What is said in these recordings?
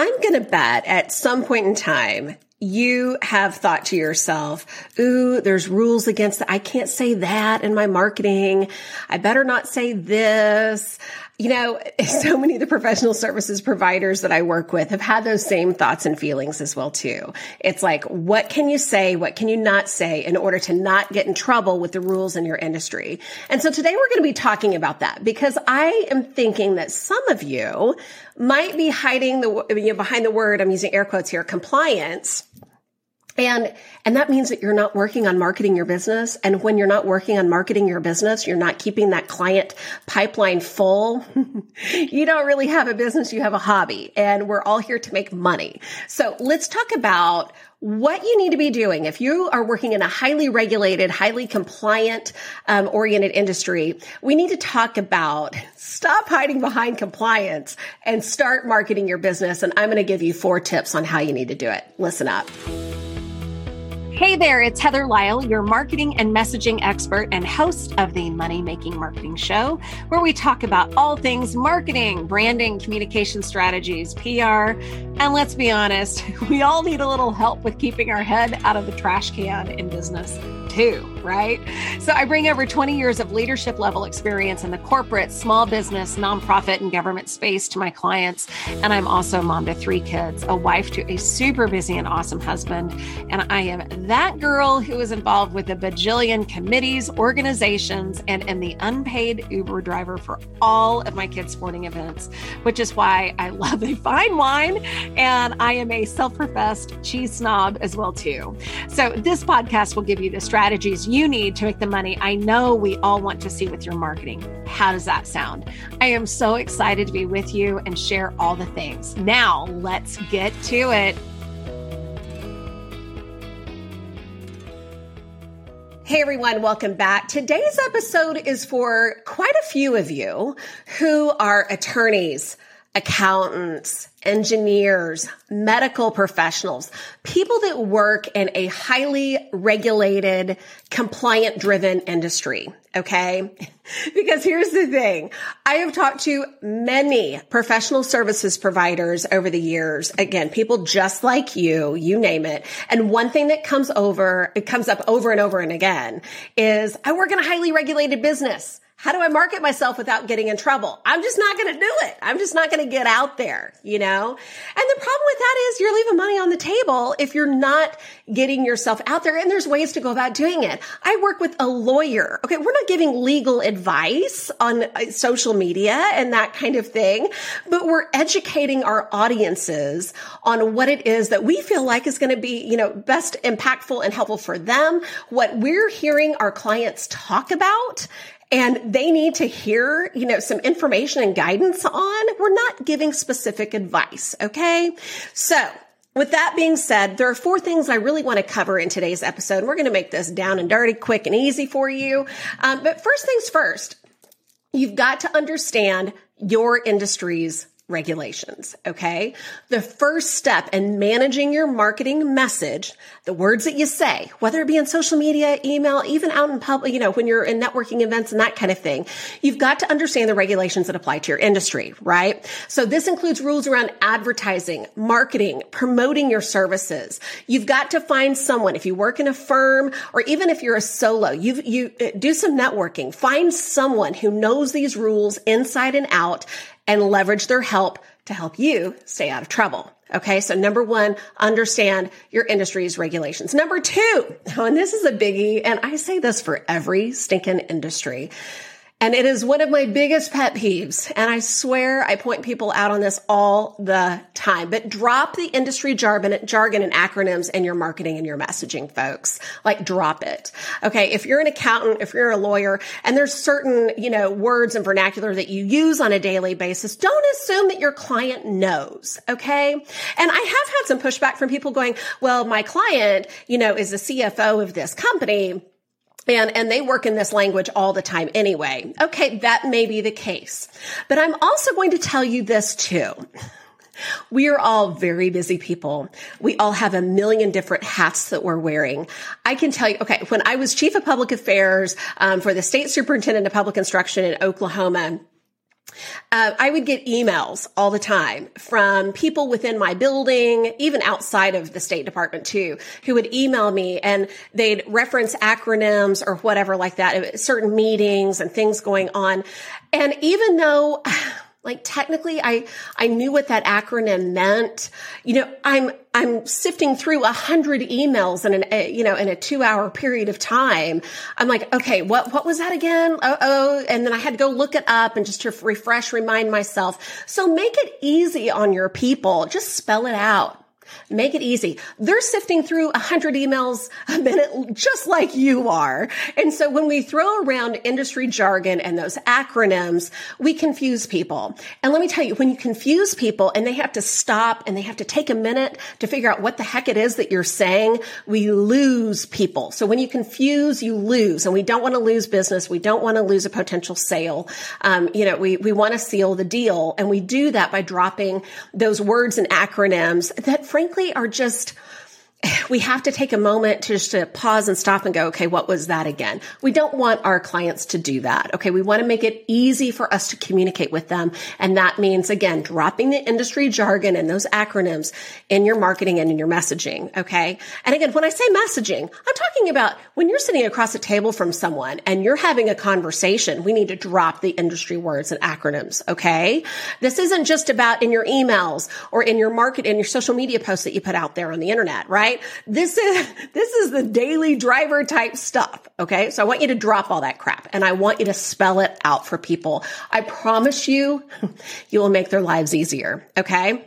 I'm going to bet at some point in time, you have thought to yourself, ooh, there's rules against that. I can't say that in my marketing. I better not say this. You know, so many of the professional services providers that I work with have had those same thoughts and feelings as well too. It's like, what can you say? What can you not say in order to not get in trouble with the rules in your industry? And so today we're going to be talking about that because I am thinking that some of you might be hiding the, you know, behind the word, I'm using air quotes here, compliance and, and that means that you're not working on marketing your business. And when you're not working on marketing your business, you're not keeping that client pipeline full. you don't really have a business. You have a hobby and we're all here to make money. So let's talk about what you need to be doing if you are working in a highly regulated, highly compliant um, oriented industry. We need to talk about stop hiding behind compliance and start marketing your business. And I'm going to give you four tips on how you need to do it. Listen up. Hey there, it's Heather Lisle, your marketing and messaging expert and host of the Money Making Marketing Show, where we talk about all things marketing, branding, communication strategies, PR. And let's be honest, we all need a little help with keeping our head out of the trash can in business too, right? So I bring over 20 years of leadership level experience in the corporate, small business, nonprofit, and government space to my clients. And I'm also a mom to three kids, a wife to a super busy and awesome husband. And I am that girl who is involved with a bajillion committees, organizations, and am the unpaid Uber driver for all of my kids' sporting events, which is why I love a fine wine. And I am a self professed cheese snob as well, too. So this podcast will give you the strategies you need to make the money I know we all want to see with your marketing. How does that sound? I am so excited to be with you and share all the things. Now, let's get to it. Hey everyone, welcome back. Today's episode is for quite a few of you who are attorneys, accountants, engineers, medical professionals, people that work in a highly regulated, compliant driven industry. Okay. because here's the thing. I have talked to many professional services providers over the years. Again, people just like you, you name it. And one thing that comes over, it comes up over and over and again is I work in a highly regulated business. How do I market myself without getting in trouble? I'm just not going to do it. I'm just not going to get out there, you know? And the problem with that is you're leaving money on the table if you're not getting yourself out there. And there's ways to go about doing it. I work with a lawyer. Okay. We're not giving legal advice on uh, social media and that kind of thing, but we're educating our audiences on what it is that we feel like is going to be, you know, best impactful and helpful for them. What we're hearing our clients talk about and they need to hear, you know, some information and guidance on. We're not giving specific advice. Okay. So with that being said, there are four things I really want to cover in today's episode. We're going to make this down and dirty, quick and easy for you. Um, but first things first, you've got to understand your industry's regulations. Okay. The first step in managing your marketing message, the words that you say, whether it be on social media, email, even out in public, you know, when you're in networking events and that kind of thing, you've got to understand the regulations that apply to your industry, right? So this includes rules around advertising, marketing, promoting your services. You've got to find someone, if you work in a firm or even if you're a solo, you you uh, do some networking, find someone who knows these rules inside and out and leverage their help to help you stay out of trouble. Okay. So number one, understand your industry's regulations. Number two, and this is a biggie, and I say this for every stinking industry. And it is one of my biggest pet peeves. And I swear I point people out on this all the time, but drop the industry jargon, jargon and acronyms in your marketing and your messaging, folks. Like drop it. Okay. If you're an accountant, if you're a lawyer and there's certain, you know, words and vernacular that you use on a daily basis, don't assume that your client knows. Okay. And I have had some pushback from people going, well, my client, you know, is the CFO of this company and, and they work in this language all the time anyway. Okay, that may be the case. But I'm also going to tell you this too. We are all very busy people. We all have a million different hats that we're wearing. I can tell you, okay, when I was chief of public affairs um, for the state superintendent of public instruction in Oklahoma, Uh, I would get emails all the time from people within my building, even outside of the State Department too, who would email me and they'd reference acronyms or whatever like that, certain meetings and things going on. And even though like technically I, I knew what that acronym meant. You know, I'm, I'm sifting through a hundred emails in an, a, you know, in a two hour period of time. I'm like, okay, what, what was that again? Oh, oh, and then I had to go look it up and just to refresh, remind myself. So make it easy on your people. Just spell it out. Make it easy. They're sifting through a hundred emails a minute, just like you are. And so when we throw around industry jargon and those acronyms, we confuse people. And let me tell you, when you confuse people and they have to stop and they have to take a minute to figure out what the heck it is that you're saying, we lose people. So when you confuse, you lose. And we don't want to lose business. We don't want to lose a potential sale. Um, you know, we, we want to seal the deal. And we do that by dropping those words and acronyms that frankly are just we have to take a moment to just to pause and stop and go, okay, what was that again? We don't want our clients to do that. Okay. We want to make it easy for us to communicate with them. And that means again, dropping the industry jargon and those acronyms in your marketing and in your messaging. Okay. And again, when I say messaging, I'm talking about when you're sitting across a table from someone and you're having a conversation, we need to drop the industry words and acronyms. Okay. This isn't just about in your emails or in your market, in your social media posts that you put out there on the internet, right? Right? This is, this is the daily driver type stuff. Okay. So I want you to drop all that crap and I want you to spell it out for people. I promise you, you will make their lives easier. Okay.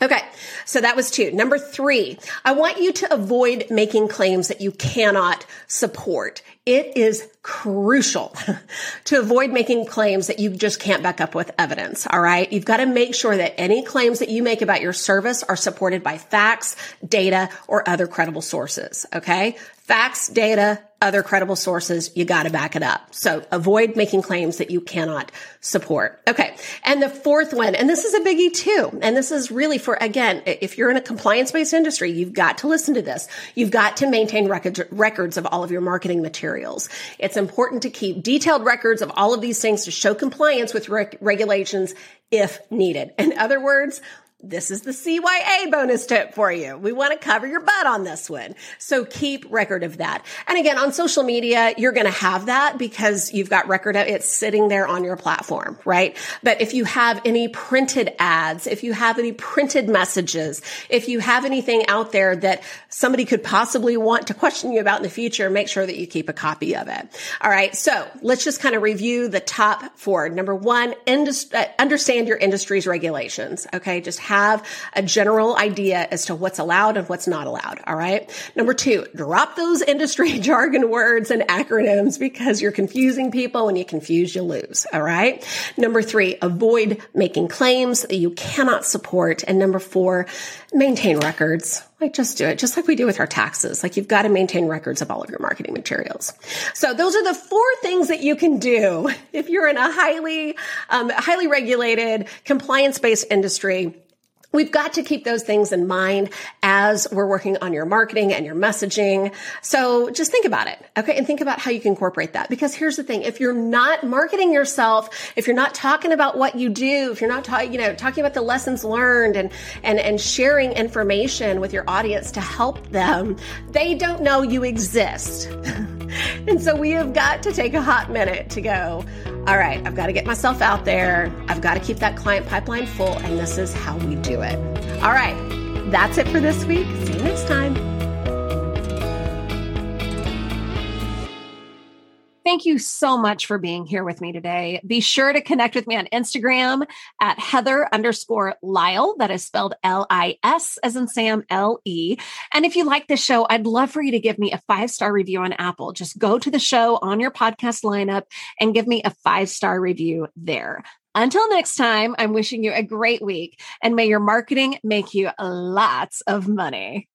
Okay, so that was two. Number three, I want you to avoid making claims that you cannot support. It is crucial to avoid making claims that you just can't back up with evidence. All right. You've got to make sure that any claims that you make about your service are supported by facts, data, or other credible sources. Okay. Facts, data, other credible sources, you got to back it up. So avoid making claims that you cannot support. Okay. And the fourth one, and this is a biggie too. And this is really for, again, if you're in a compliance based industry, you've got to listen to this. You've got to maintain records, records of all of your marketing materials. It's important to keep detailed records of all of these things to show compliance with reg- regulations if needed. In other words, this is the CYA bonus tip for you. We want to cover your butt on this one. So keep record of that. And again, on social media, you're going to have that because you've got record of it sitting there on your platform, right? But if you have any printed ads, if you have any printed messages, if you have anything out there that somebody could possibly want to question you about in the future, make sure that you keep a copy of it. All right. So let's just kind of review the top four. Number one, uh, understand your industry's regulations. Okay. Just have a general idea as to what's allowed and what's not allowed. All right. Number two, drop those industry jargon words and acronyms because you're confusing people. When you confuse, you lose. All right. Number three, avoid making claims that you cannot support. And number four, maintain records. Like just do it, just like we do with our taxes. Like you've got to maintain records of all of your marketing materials. So those are the four things that you can do if you're in a highly, um, highly regulated, compliance-based industry We've got to keep those things in mind as we're working on your marketing and your messaging. So just think about it. Okay. And think about how you can incorporate that. Because here's the thing. If you're not marketing yourself, if you're not talking about what you do, if you're not talking, you know, talking about the lessons learned and, and, and sharing information with your audience to help them, they don't know you exist. and so we have got to take a hot minute to go, all right, I've got to get myself out there. I've got to keep that client pipeline full. And this is how we do it. All right, that's it for this week. See you next time. Thank you so much for being here with me today. Be sure to connect with me on Instagram at Heather underscore Lisle. That is spelled L I S as in Sam L E. And if you like the show, I'd love for you to give me a five star review on Apple. Just go to the show on your podcast lineup and give me a five star review there. Until next time, I'm wishing you a great week and may your marketing make you lots of money.